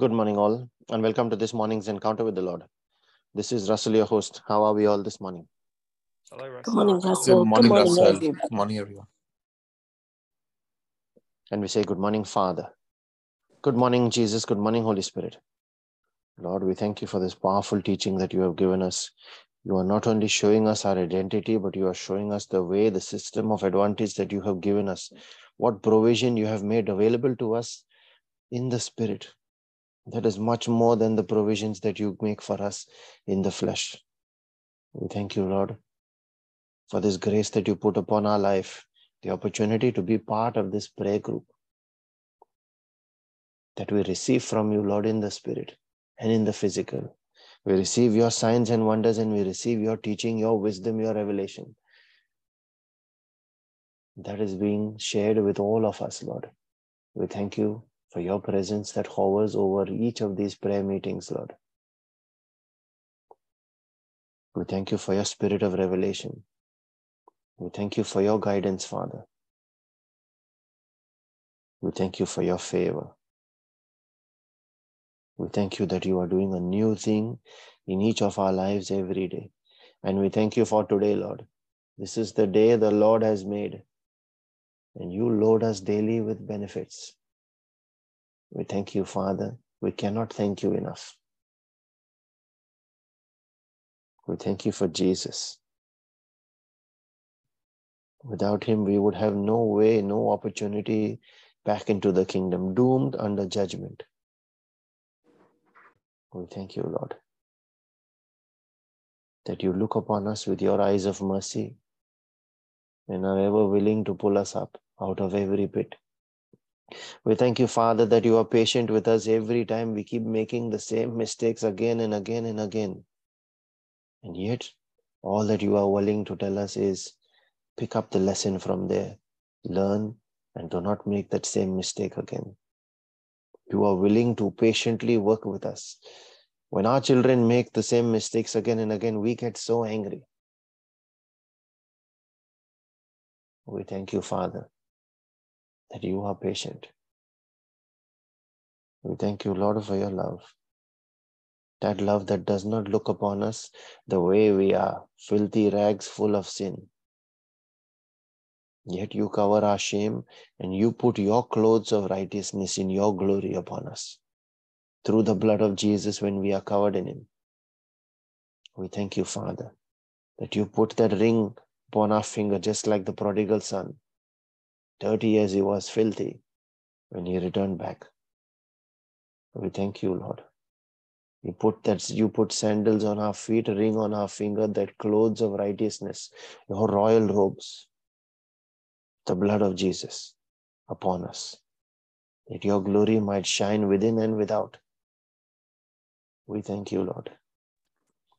Good morning, all, and welcome to this morning's encounter with the Lord. This is Russell, your host. How are we all this morning? Hello, Good morning, Russell. Good morning, Russell. everybody. Good morning, everyone. And we say, Good morning, Father. Good morning, Jesus. Good morning, Holy Spirit. Lord, we thank you for this powerful teaching that you have given us. You are not only showing us our identity, but you are showing us the way, the system of advantage that you have given us, what provision you have made available to us in the Spirit. That is much more than the provisions that you make for us in the flesh. We thank you, Lord, for this grace that you put upon our life, the opportunity to be part of this prayer group that we receive from you, Lord, in the Spirit and in the physical. We receive your signs and wonders and we receive your teaching, your wisdom, your revelation. That is being shared with all of us, Lord. We thank you for your presence that hovers over each of these prayer meetings, Lord. We thank you for your spirit of revelation. We thank you for your guidance, Father. We thank you for your favor. We thank you that you are doing a new thing in each of our lives every day. And we thank you for today, Lord. This is the day the Lord has made, and you load us daily with benefits. We thank you, Father. We cannot thank you enough. We thank you for Jesus. Without him, we would have no way, no opportunity back into the kingdom, doomed under judgment. We thank you, Lord, that you look upon us with your eyes of mercy and are ever willing to pull us up out of every pit. We thank you, Father, that you are patient with us every time we keep making the same mistakes again and again and again. And yet, all that you are willing to tell us is pick up the lesson from there, learn, and do not make that same mistake again. You are willing to patiently work with us. When our children make the same mistakes again and again, we get so angry. We thank you, Father, that you are patient. We thank you, Lord, for your love. That love that does not look upon us the way we are, filthy rags full of sin. Yet you cover our shame and you put your clothes of righteousness in your glory upon us through the blood of Jesus when we are covered in Him. We thank you, Father, that you put that ring upon our finger just like the prodigal son. 30 years he was filthy when he returned back. We thank you, Lord. You put that you put sandals on our feet, a ring on our finger, that clothes of righteousness, your royal robes, the blood of Jesus upon us, that your glory might shine within and without. We thank you, Lord.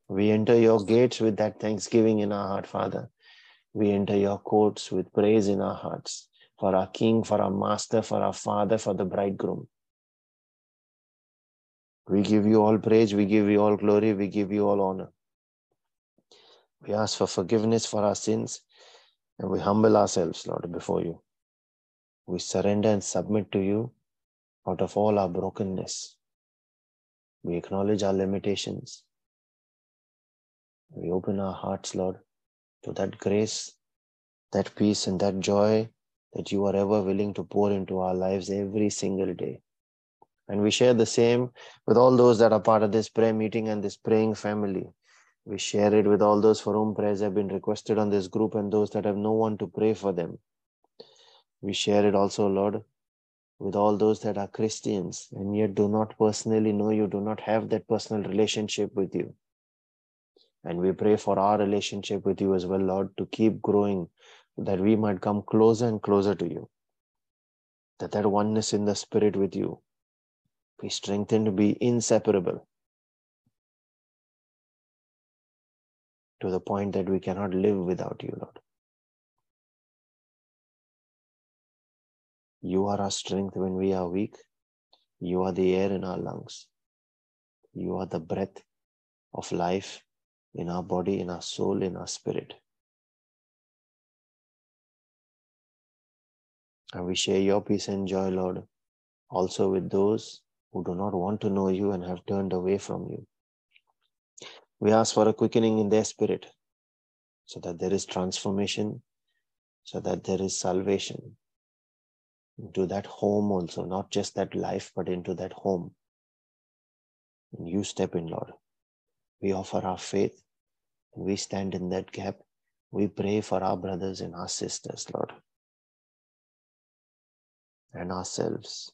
We enter your gates with that thanksgiving in our heart, Father. We enter your courts with praise in our hearts for our King, for our Master, for our Father, for the bridegroom. We give you all praise, we give you all glory, we give you all honor. We ask for forgiveness for our sins and we humble ourselves, Lord, before you. We surrender and submit to you out of all our brokenness. We acknowledge our limitations. We open our hearts, Lord, to that grace, that peace, and that joy that you are ever willing to pour into our lives every single day. And we share the same with all those that are part of this prayer meeting and this praying family. We share it with all those for whom prayers have been requested on this group and those that have no one to pray for them. We share it also, Lord, with all those that are Christians and yet do not personally know you, do not have that personal relationship with you. And we pray for our relationship with you as well, Lord, to keep growing, that we might come closer and closer to you. That that oneness in the spirit with you be strengthened to be inseparable to the point that we cannot live without you, Lord. You are our strength when we are weak. You are the air in our lungs. You are the breath of life in our body, in our soul, in our spirit. And we share your peace and joy, Lord, also with those who do not want to know you and have turned away from you. We ask for a quickening in their spirit so that there is transformation, so that there is salvation into that home also, not just that life, but into that home. And you step in, Lord. We offer our faith and we stand in that gap. We pray for our brothers and our sisters, Lord, and ourselves.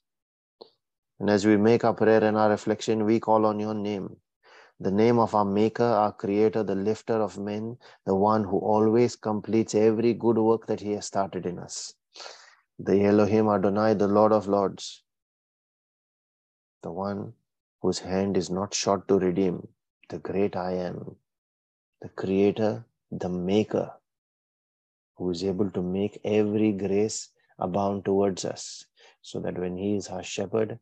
And as we make our prayer and our reflection, we call on your name, the name of our Maker, our Creator, the lifter of men, the one who always completes every good work that He has started in us. The Elohim Adonai, the Lord of Lords, the one whose hand is not short to redeem, the great I am, the Creator, the Maker, who is able to make every grace abound towards us, so that when He is our shepherd,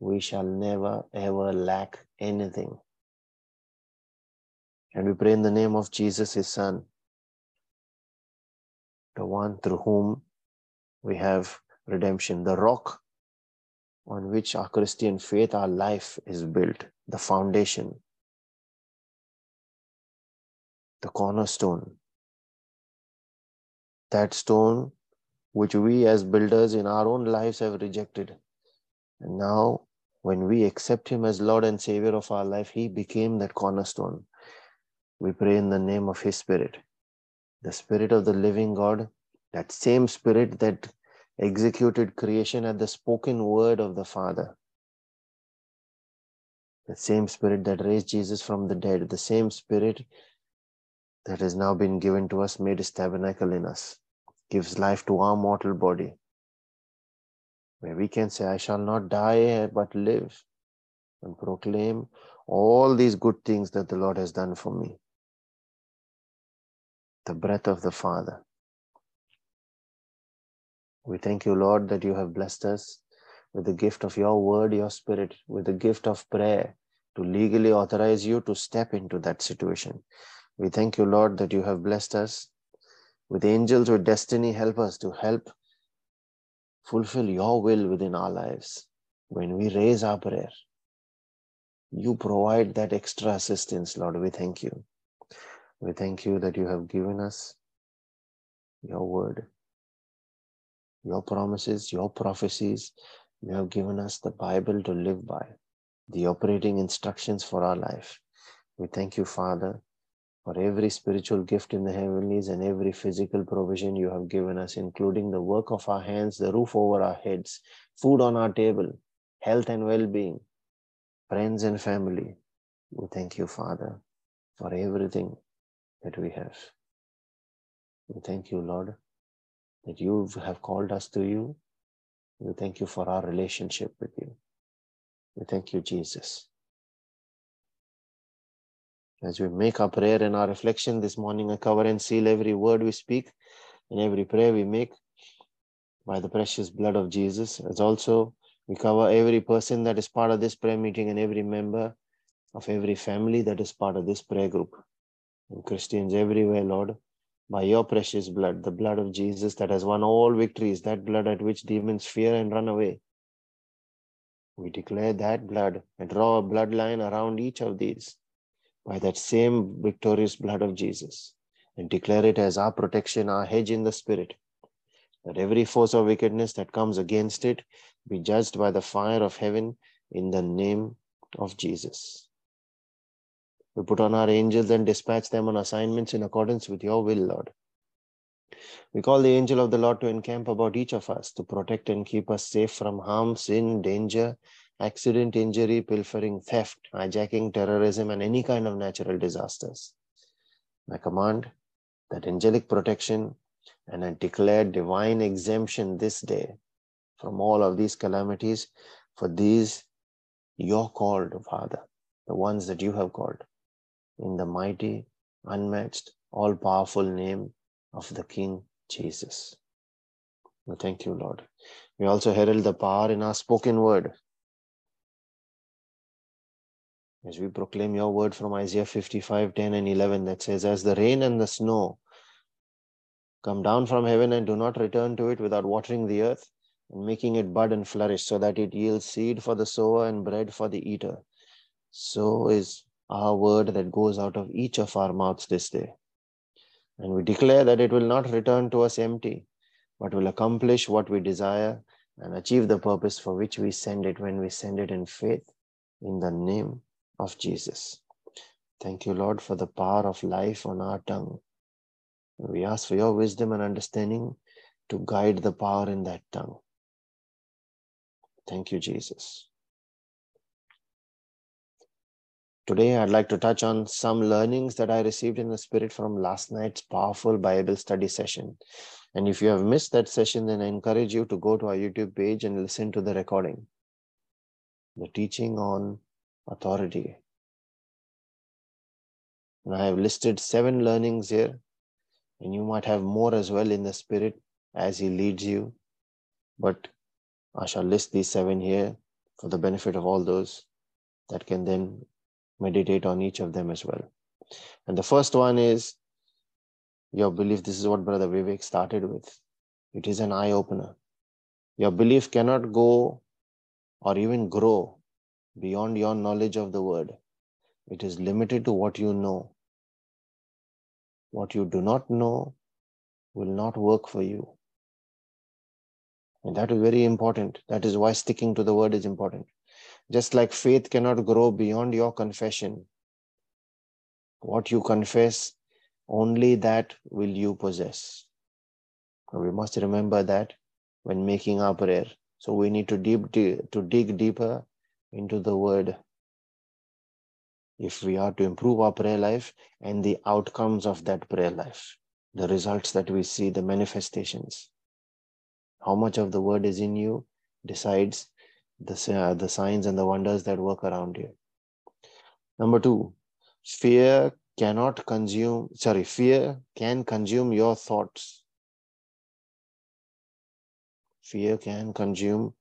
we shall never ever lack anything. And we pray in the name of Jesus, his son, the one through whom we have redemption, the rock on which our Christian faith, our life is built, the foundation, the cornerstone. That stone which we as builders in our own lives have rejected. And now when we accept Him as Lord and Savior of our life, He became that cornerstone. We pray in the name of His Spirit, the Spirit of the living God, that same Spirit that executed creation at the spoken word of the Father. The same Spirit that raised Jesus from the dead, the same Spirit that has now been given to us, made His tabernacle in us, gives life to our mortal body where we can say, I shall not die but live and proclaim all these good things that the Lord has done for me. The breath of the Father. We thank you, Lord, that you have blessed us with the gift of your word, your spirit, with the gift of prayer to legally authorize you to step into that situation. We thank you, Lord, that you have blessed us with angels or destiny. Help us to help fulfill your will within our lives. When we raise our prayer, you provide that extra assistance, Lord. We thank you. We thank you that you have given us your word, your promises, your prophecies. You have given us the Bible to live by, the operating instructions for our life. We thank you, Father, for every spiritual gift in the heavenlies and every physical provision you have given us, including the work of our hands, the roof over our heads, food on our table, health and well being, friends and family. We thank you, Father, for everything that we have. We thank you, Lord, that you have called us to you. We thank you for our relationship with you. We thank you, Jesus. As we make our prayer and our reflection this morning, I cover and seal every word we speak and every prayer we make by the precious blood of Jesus. As also, we cover every person that is part of this prayer meeting and every member of every family that is part of this prayer group. And Christians everywhere, Lord, by your precious blood, the blood of Jesus that has won all victories, that blood at which demons fear and run away. We declare that blood and draw a bloodline around each of these by that same victorious blood of Jesus and declare it as our protection, our hedge in the spirit, that every force of wickedness that comes against it be judged by the fire of heaven in the name of Jesus. We put on our angels and dispatch them on assignments in accordance with your will, Lord. We call the angel of the Lord to encamp about each of us to protect and keep us safe from harm, sin, danger, accident, injury, pilfering, theft, hijacking, terrorism, and any kind of natural disasters. I command that angelic protection and I declare divine exemption this day from all of these calamities for these you're called, Father, the ones that you have called, in the mighty, unmatched, all powerful name of the King Jesus. We thank you, Lord. We also herald the power in our spoken word as we proclaim your word from Isaiah 55 10 and 11 that says, As the rain and the snow come down from heaven and do not return to it without watering the earth and making it bud and flourish so that it yields seed for the sower and bread for the eater. So is our word that goes out of each of our mouths this day. And we declare that it will not return to us empty, but will accomplish what we desire and achieve the purpose for which we send it when we send it in faith in the name of Jesus. Thank you, Lord, for the power of life on our tongue. We ask for your wisdom and understanding to guide the power in that tongue. Thank you, Jesus. Today, I'd like to touch on some learnings that I received in the Spirit from last night's powerful Bible study session. And if you have missed that session, then I encourage you to go to our YouTube page and listen to the recording. The teaching on authority. And I have listed seven learnings here, and you might have more as well in the Spirit as He leads you. But I shall list these seven here for the benefit of all those that can then meditate on each of them as well. And the first one is your belief. This is what Brother Vivek started with. It is an eye opener. Your belief cannot go or even grow beyond your knowledge of the word. It is limited to what you know. What you do not know will not work for you. And that is very important. That is why sticking to the word is important. Just like faith cannot grow beyond your confession, what you confess, only that will you possess. We must remember that when making our prayer. So we need to deep to dig deeper into the word if we are to improve our prayer life and the outcomes of that prayer life, the results that we see, the manifestations. How much of the word is in you decides the, uh, the signs and the wonders that work around you. Number two, fear cannot consume, sorry, fear can consume your thoughts. Fear can consume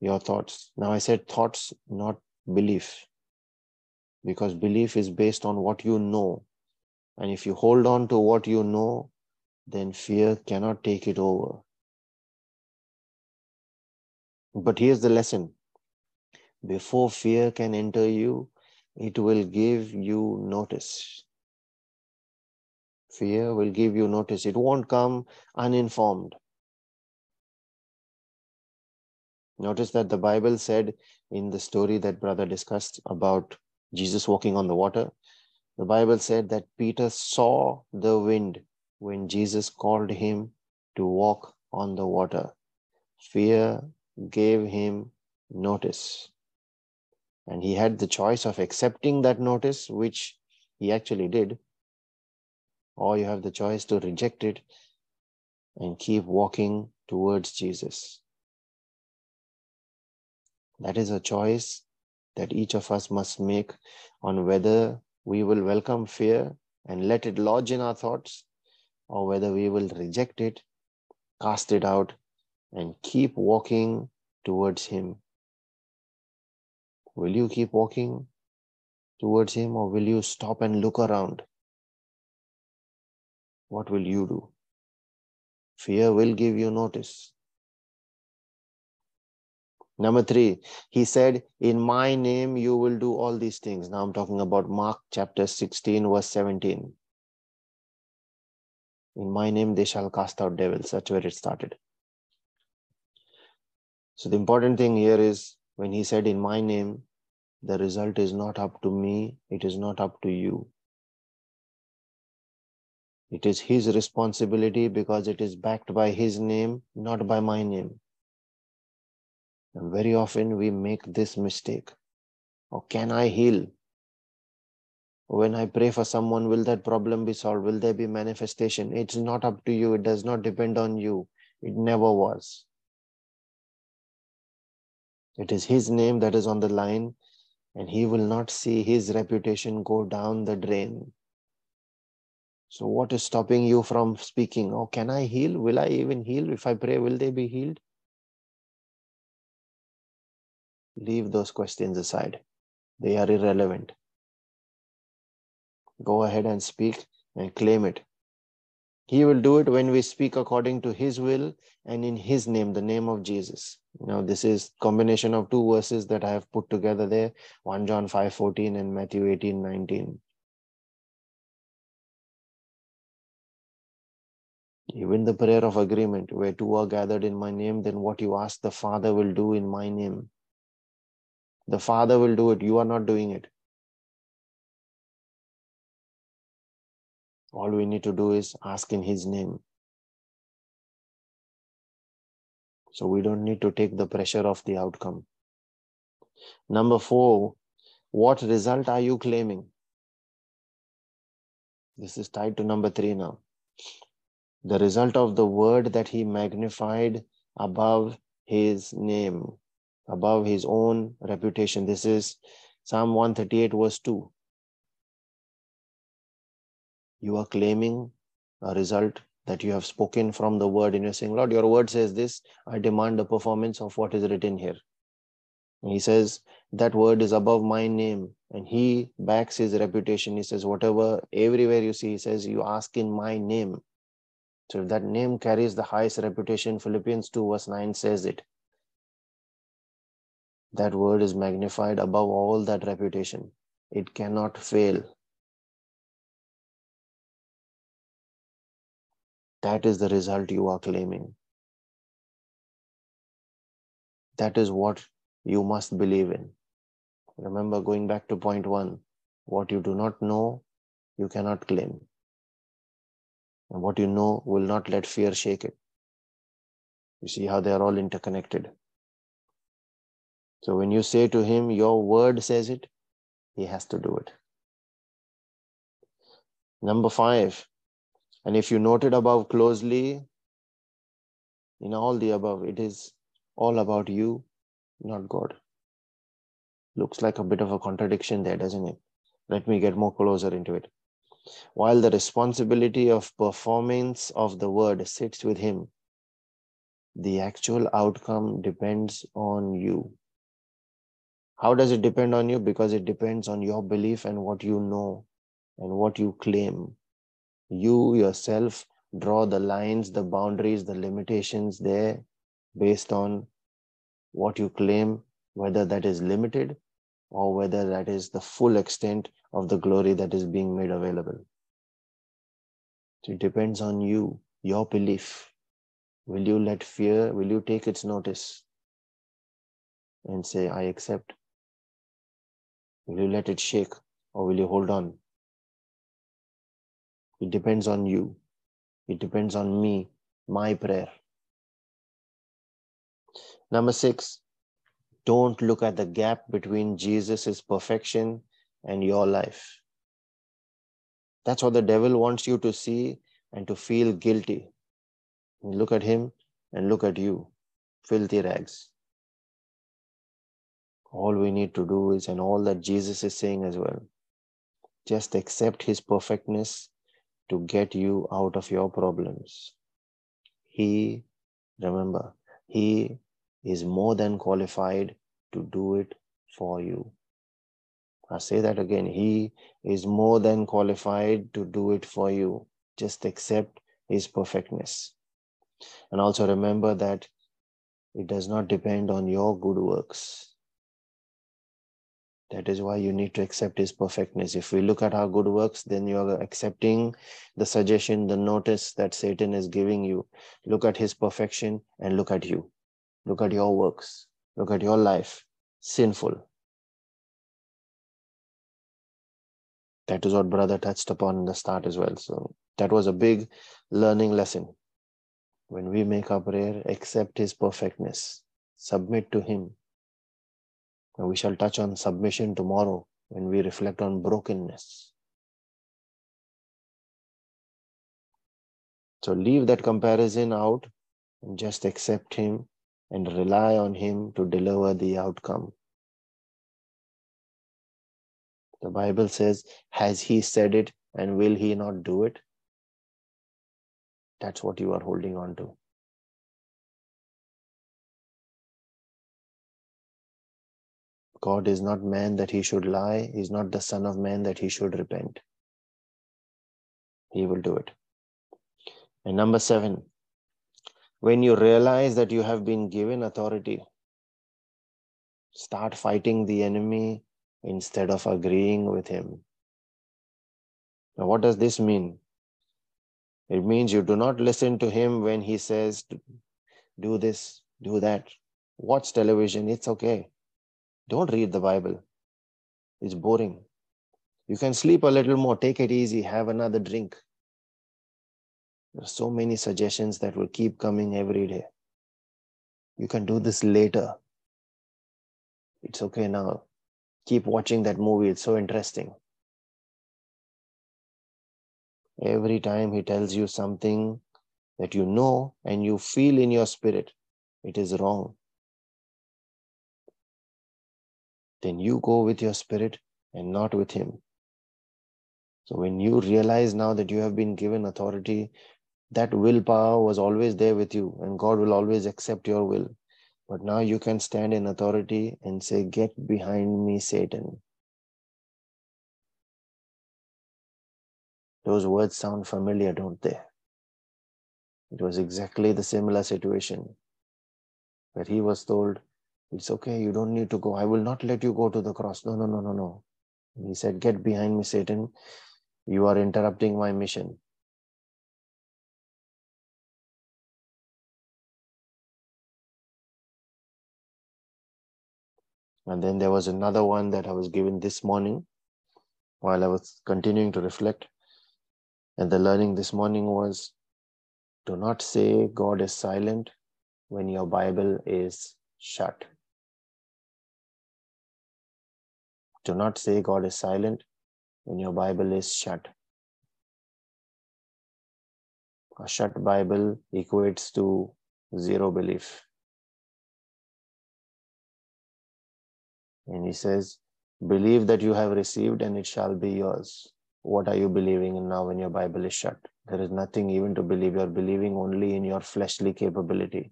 your thoughts. Now, I said thoughts, not belief, because belief is based on what you know. And if you hold on to what you know, then fear cannot take it over. But here's the lesson before fear can enter you, it will give you notice. Fear will give you notice. It won't come uninformed. Notice that the Bible said in the story that brother discussed about Jesus walking on the water, the Bible said that Peter saw the wind when Jesus called him to walk on the water. Fear gave him notice. And he had the choice of accepting that notice, which he actually did, or you have the choice to reject it and keep walking towards Jesus. That is a choice that each of us must make on whether we will welcome fear and let it lodge in our thoughts, or whether we will reject it, cast it out, and keep walking towards Him Will you keep walking towards Him or will you stop and look around? What will you do? Fear will give you notice. Number three, he said, In my name you will do all these things. Now I'm talking about Mark chapter 16, verse 17. In my name they shall cast out devils. That's where it started. So the important thing here is when he said, In my name, the result is not up to me, it is not up to you. It is his responsibility because it is backed by his name, not by my name. And very often we make this mistake. Or can I heal? When I pray for someone, will that problem be solved? Will there be manifestation? It's not up to you. It does not depend on you. It never was. It is his name that is on the line and he will not see his reputation go down the drain. So, what is stopping you from speaking? Oh, can I heal? Will I even heal? If I pray, will they be healed? Leave those questions aside, they are irrelevant. Go ahead and speak and claim it. He will do it when we speak according to His will and in His name, the name of Jesus. Now, this is combination of two verses that I have put together there, 1 John 5, 14 and Matthew 18, 19. Even the prayer of agreement, where two are gathered in my name, then what you ask the Father will do in my name. The Father will do it. You are not doing it. All we need to do is ask in His name. So we don't need to take the pressure of the outcome. Number four, what result are you claiming? This is tied to number three now. The result of the word that he magnified above his name, above his own reputation. This is Psalm 138, verse 2. You are claiming a result that you have spoken from the word and you're saying, Lord, your word says this. I demand the performance of what is written here. And he says, that word is above my name. And he backs his reputation. He says, whatever, everywhere you see, he says, you ask in my name. So if that name carries the highest reputation, Philippians 2 verse 9 says it. That word is magnified above all that reputation. It cannot fail. That is the result you are claiming. That is what you must believe in. Remember, going back to point one, what you do not know, you cannot claim. And what you know will not let fear shake it. You see how they are all interconnected. So when you say to him, Your word says it, he has to do it. Number five, and if you noted above closely, in all the above, it is all about you, not God. Looks like a bit of a contradiction there, doesn't it? Let me get more closer into it. While the responsibility of performance of the word sits with him, the actual outcome depends on you. How does it depend on you? Because it depends on your belief and what you know and what you claim. You yourself draw the lines, the boundaries, the limitations there based on what you claim, whether that is limited or whether that is the full extent of the glory that is being made available. So it depends on you, your belief. Will you let fear, will you take its notice and say, I accept? Will you let it shake or will you hold on? It depends on you. It depends on me, my prayer. Number six, don't look at the gap between Jesus' perfection and your life. That's what the devil wants you to see and to feel guilty. look at him and look at you, filthy rags. All we need to do is, and all that Jesus is saying as well, just accept his perfectness to get you out of your problems. He, remember, He is more than qualified to do it for you. I say that again. He is more than qualified to do it for you. Just accept His perfectness. And also remember that it does not depend on your good works. That is why you need to accept his perfectness. If we look at our good works, then you are accepting the suggestion, the notice that Satan is giving you. Look at his perfection and look at you. Look at your works. Look at your life. Sinful. That is what brother touched upon in the start as well. So that was a big learning lesson. When we make our prayer, accept his perfectness. Submit to him we shall touch on submission tomorrow when we reflect on brokenness. So leave that comparison out and just accept Him and rely on Him to deliver the outcome. The Bible says, Has He said it and will He not do it? That's what you are holding on to. God is not man that he should lie. He's not the son of man that he should repent. He will do it. And number seven, when you realize that you have been given authority, start fighting the enemy instead of agreeing with him. Now, what does this mean? It means you do not listen to him when he says, do this, do that, watch television, it's okay. Don't read the Bible, it's boring. You can sleep a little more, take it easy, have another drink. There are so many suggestions that will keep coming every day. You can do this later. It's okay now. Keep watching that movie, it's so interesting. Every time he tells you something that you know and you feel in your spirit, it is wrong. Then you go with your spirit and not with him. So when you realize now that you have been given authority, that willpower was always there with you, and God will always accept your will. But now you can stand in authority and say, Get behind me, Satan. Those words sound familiar, don't they? It was exactly the similar situation where he was told, It's okay, you don't need to go. I will not let you go to the cross. No, no, no, no, no. He said, Get behind me, Satan. You are interrupting my mission. And then there was another one that I was given this morning while I was continuing to reflect. And the learning this morning was do not say God is silent when your Bible is shut. Do not say God is silent when your Bible is shut. A shut Bible equates to zero belief. And he says, Believe that you have received and it shall be yours. What are you believing in now when your Bible is shut? There is nothing even to believe. You're believing only in your fleshly capability.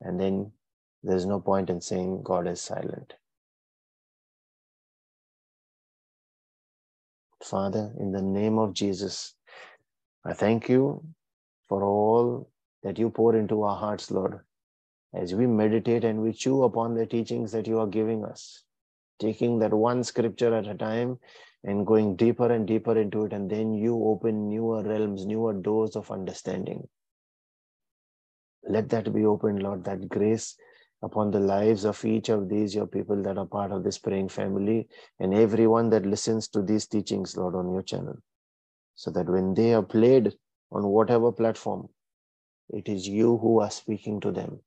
And then there's no point in saying God is silent. Father, in the name of Jesus, I thank you for all that you pour into our hearts, Lord, as we meditate and we chew upon the teachings that you are giving us, taking that one scripture at a time and going deeper and deeper into it. And then you open newer realms, newer doors of understanding. Let that be open, Lord, that grace upon the lives of each of these, your people that are part of this praying family, and everyone that listens to these teachings, Lord, on your channel. So that when they are played on whatever platform, it is you who are speaking to them.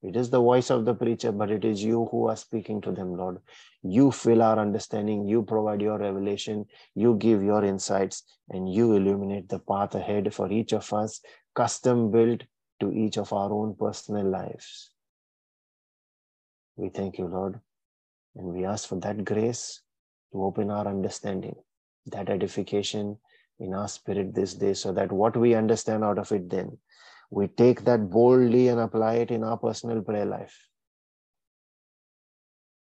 It is the voice of the preacher, but it is you who are speaking to them, Lord. You fill our understanding, you provide your revelation, you give your insights, and you illuminate the path ahead for each of us, custom built to each of our own personal lives. We thank you, Lord, and we ask for that grace to open our understanding, that edification in our spirit this day, so that what we understand out of it then, we take that boldly and apply it in our personal prayer life.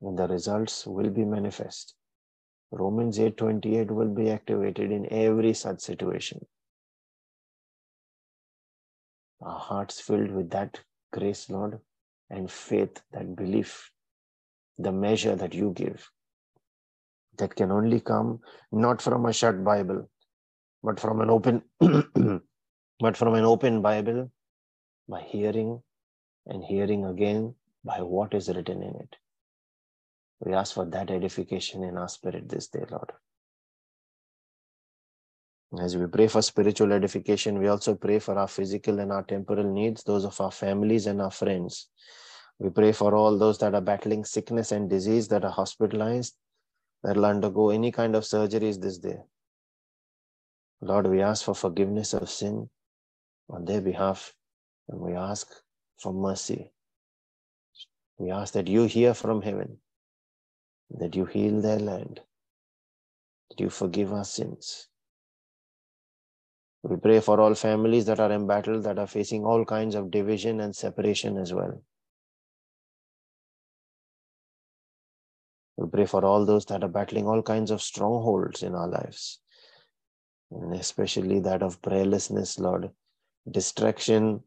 And the results will be manifest. Romans 8:28 will be activated in every such situation. Our hearts filled with that grace, Lord, and faith, that belief, the measure that you give, that can only come not from a shut Bible, but from an open, but from an open Bible, by hearing and hearing again by what is written in it. We ask for that edification in our spirit this day, Lord. As we pray for spiritual edification, we also pray for our physical and our temporal needs, those of our families and our friends. We pray for all those that are battling sickness and disease, that are hospitalized, that will undergo any kind of surgeries this day. Lord, we ask for forgiveness of sin on their behalf, and we ask for mercy. We ask that you hear from heaven, that you heal their land, that you forgive our sins. We pray for all families that are embattled, that are facing all kinds of division and separation as well. We pray for all those that are battling all kinds of strongholds in our lives, and especially that of prayerlessness, Lord, distraction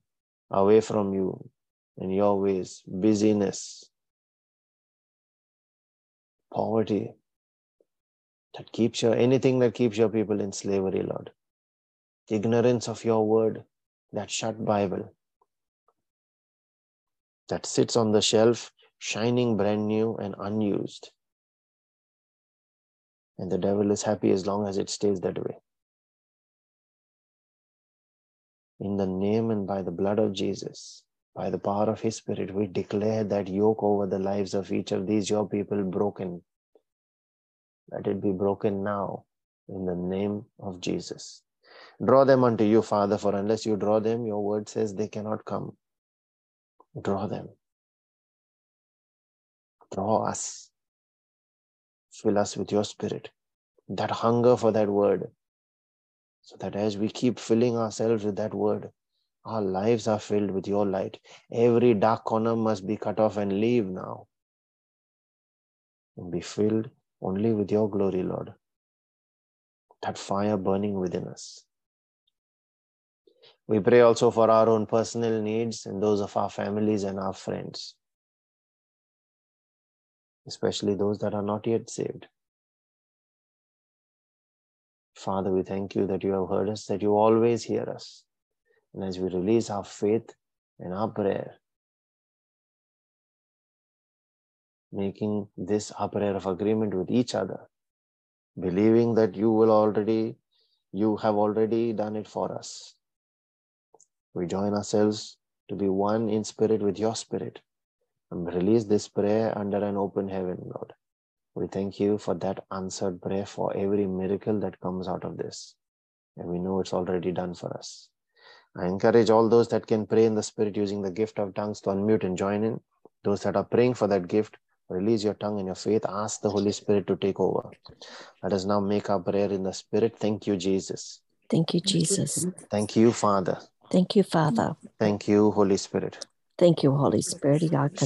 away from you and your ways, busyness, poverty that keeps your anything that keeps your people in slavery, Lord. Ignorance of your word, that shut Bible that sits on the shelf, shining brand new and unused. And the devil is happy as long as it stays that way. In the name and by the blood of Jesus, by the power of His Spirit, we declare that yoke over the lives of each of these, your people, broken. Let it be broken now in the name of Jesus. Draw them unto you, Father, for unless you draw them, your word says they cannot come. Draw them. Draw us. Fill us with your spirit. That hunger for that word. So that as we keep filling ourselves with that word, our lives are filled with your light. Every dark corner must be cut off and leave now. And be filled only with your glory, Lord. That fire burning within us. We pray also for our own personal needs and those of our families and our friends, especially those that are not yet saved. Father, we thank you that you have heard us, that you always hear us. And as we release our faith and our prayer, making this our prayer of agreement with each other, believing that you will already, you have already done it for us. We join ourselves to be one in spirit with your spirit and release this prayer under an open heaven, Lord. We thank you for that answered prayer for every miracle that comes out of this. And we know it's already done for us. I encourage all those that can pray in the spirit using the gift of tongues to unmute and join in. Those that are praying for that gift, release your tongue and your faith. Ask the Holy Spirit to take over. Let us now make our prayer in the spirit. Thank you, Jesus. Thank you, Jesus. Thank you, Father. Thank you, Father. Thank you, Holy Spirit. Thank you, Holy Spirit. Rasa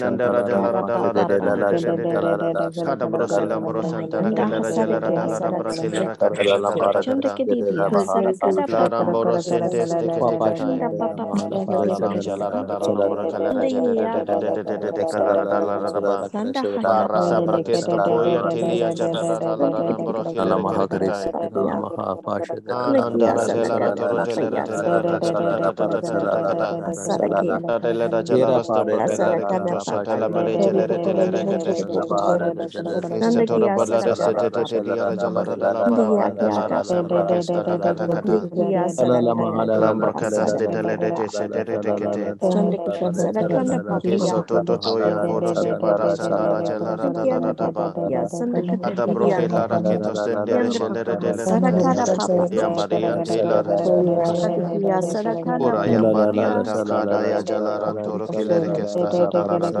Andala rabratela rajela radala radala Enandala jala radala Kata brosila brosanta la kala la jala la la la brasila la kata la kata kata la ramboro sente ste kete kata la jala la la la la kala la jala la la la la la kala la la la la ba barasa brakesto poya tilia jata la la la la ramboro kila la kata ananda la jala la toro jala la jala la la la la satala bare chelere telere kete este toro bala da sete tete diya da jamara da la bara wanda mara sambra kesta da kata kata alala mahala rambra kata sete lede te sete te kete keso to to to ya koro se para sanda ra jala ra da da da ba ata brofe la ra keto sende re chelere telere ya mari ya tela ra ora ya mari ya ta kada ya jala ra toro kelere kesta da da da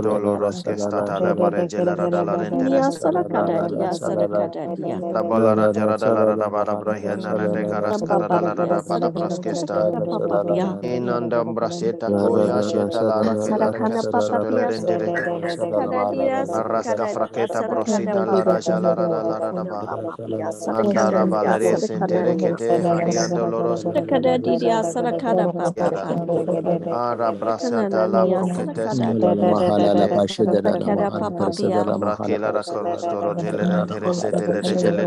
Dolores que está a la pared de la rada la interesa da balara jara da lara da bara brahiana le de garas kara da lara da bara braskesta inanda braseta koya sheta lara kara kara le de de raska fraketa brosita lara jala lara lara da ba andara balare sentere kete haria doloros kada diria sara kada papa ara braseta la brokete mahala la pashe da la mahala prasada la mahala rakela rakoro storo jele de jele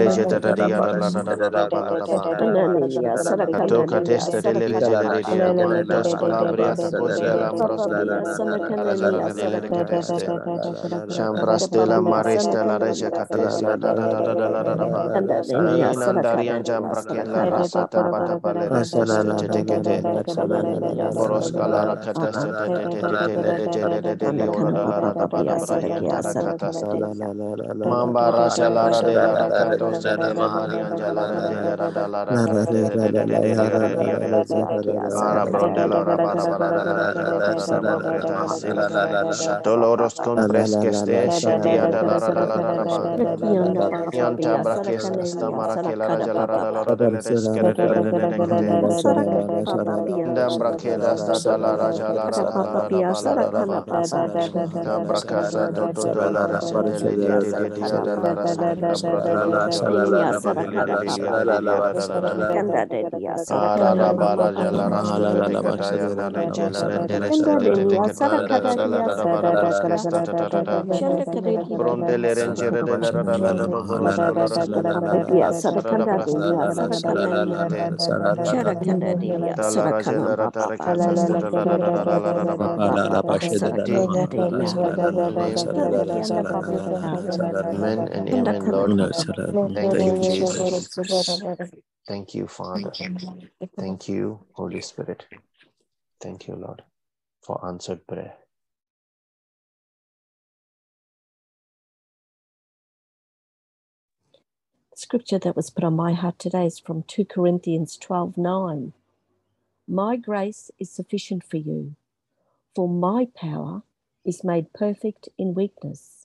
lege da la la de de la la de de la la la la de de de de de de de de de de de la la la la la la de la da la la la la da la la da ba Amen and amen, Lord. Thank you, Jesus. Thank you, Father. Thank you, Holy Spirit. Thank you, Lord, for answered prayer. Scripture that was put on my heart today is from 2 Corinthians 12 9. My grace is sufficient for you, for my power is made perfect in weakness.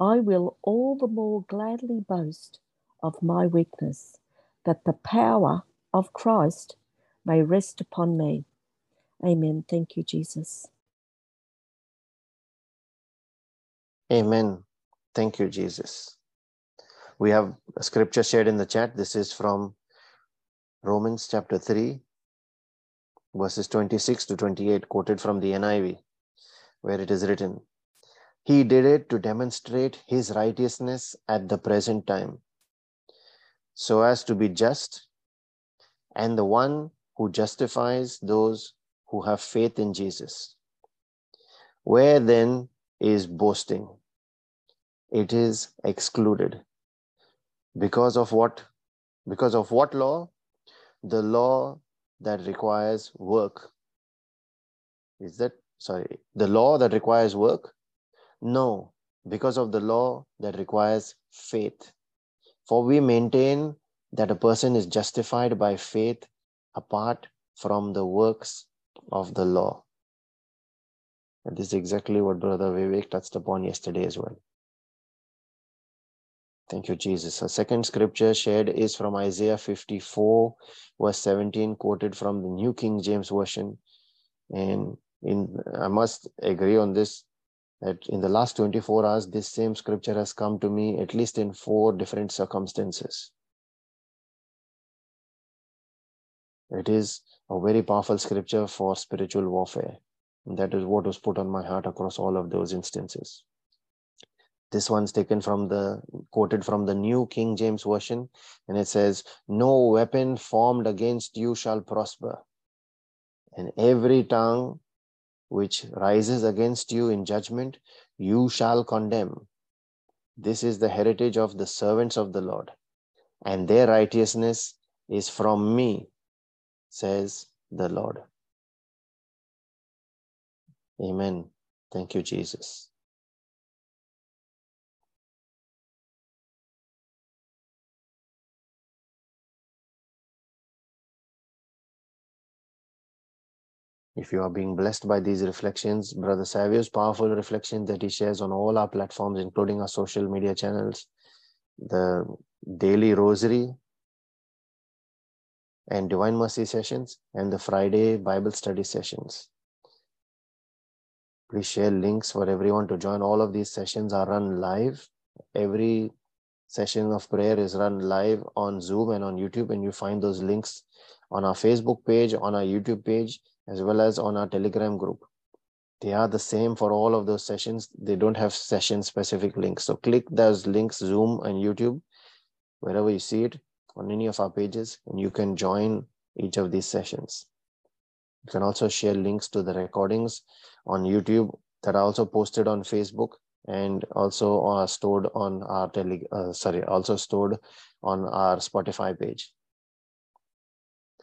I will all the more gladly boast of my weakness, that the power of Christ may rest upon me. Amen. Thank you, Jesus. Amen. Thank you, Jesus. We have a scripture shared in the chat. This is from Romans chapter 3, verses 26 to 28, quoted from the NIV, where it is written, He did it to demonstrate his righteousness at the present time, so as to be just, and the one who justifies those who have faith in Jesus. Where then is boasting? It is excluded. Because of what? Because of what law? The law that requires work. Is that, sorry, the law that requires work? No, because of the law that requires faith. For we maintain that a person is justified by faith apart from the works of the law. And this is exactly what Brother Vivek touched upon yesterday as well. Thank you, Jesus. A second scripture shared is from Isaiah 54, verse 17, quoted from the New King James Version. And in I must agree on this that in the last 24 hours, this same scripture has come to me at least in four different circumstances. It is a very powerful scripture for spiritual warfare. And that is what was put on my heart across all of those instances. This one's taken from the quoted from the New King James Version, and it says, No weapon formed against you shall prosper, and every tongue which rises against you in judgment, you shall condemn. This is the heritage of the servants of the Lord, and their righteousness is from me, says the Lord. Amen. Thank you, Jesus. If you are being blessed by these reflections, Brother Savio's powerful reflections that he shares on all our platforms, including our social media channels, the daily rosary and divine mercy sessions, and the Friday Bible study sessions. Please share links for everyone to join. All of these sessions are run live. Every session of prayer is run live on Zoom and on YouTube, and you find those links on our Facebook page, on our YouTube page, as well as on our Telegram group. They are the same for all of those sessions. They don't have session specific links. So click those links, Zoom and YouTube, wherever you see it on any of our pages, and you can join each of these sessions. You can also share links to the recordings on YouTube that are also posted on Facebook and also are stored on our tele, uh, sorry, also stored on our Spotify page.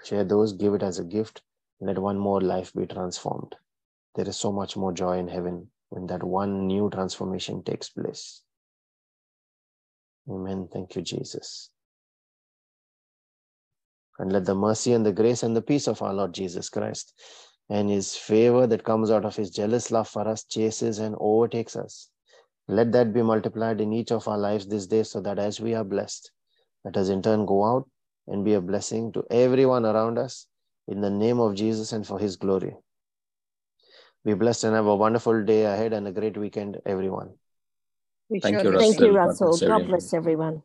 Share those, give it as a gift, let one more life be transformed. There is so much more joy in heaven when that one new transformation takes place. Amen. Thank you, Jesus. And let the mercy and the grace and the peace of our Lord Jesus Christ and his favor that comes out of his jealous love for us chases and overtakes us. Let that be multiplied in each of our lives this day so that as we are blessed, let us in turn go out and be a blessing to everyone around us in the name of Jesus and for his glory. Be blessed and have a wonderful day ahead and a great weekend, everyone. Thank you, Russell. Thank you, Russell. God bless everyone.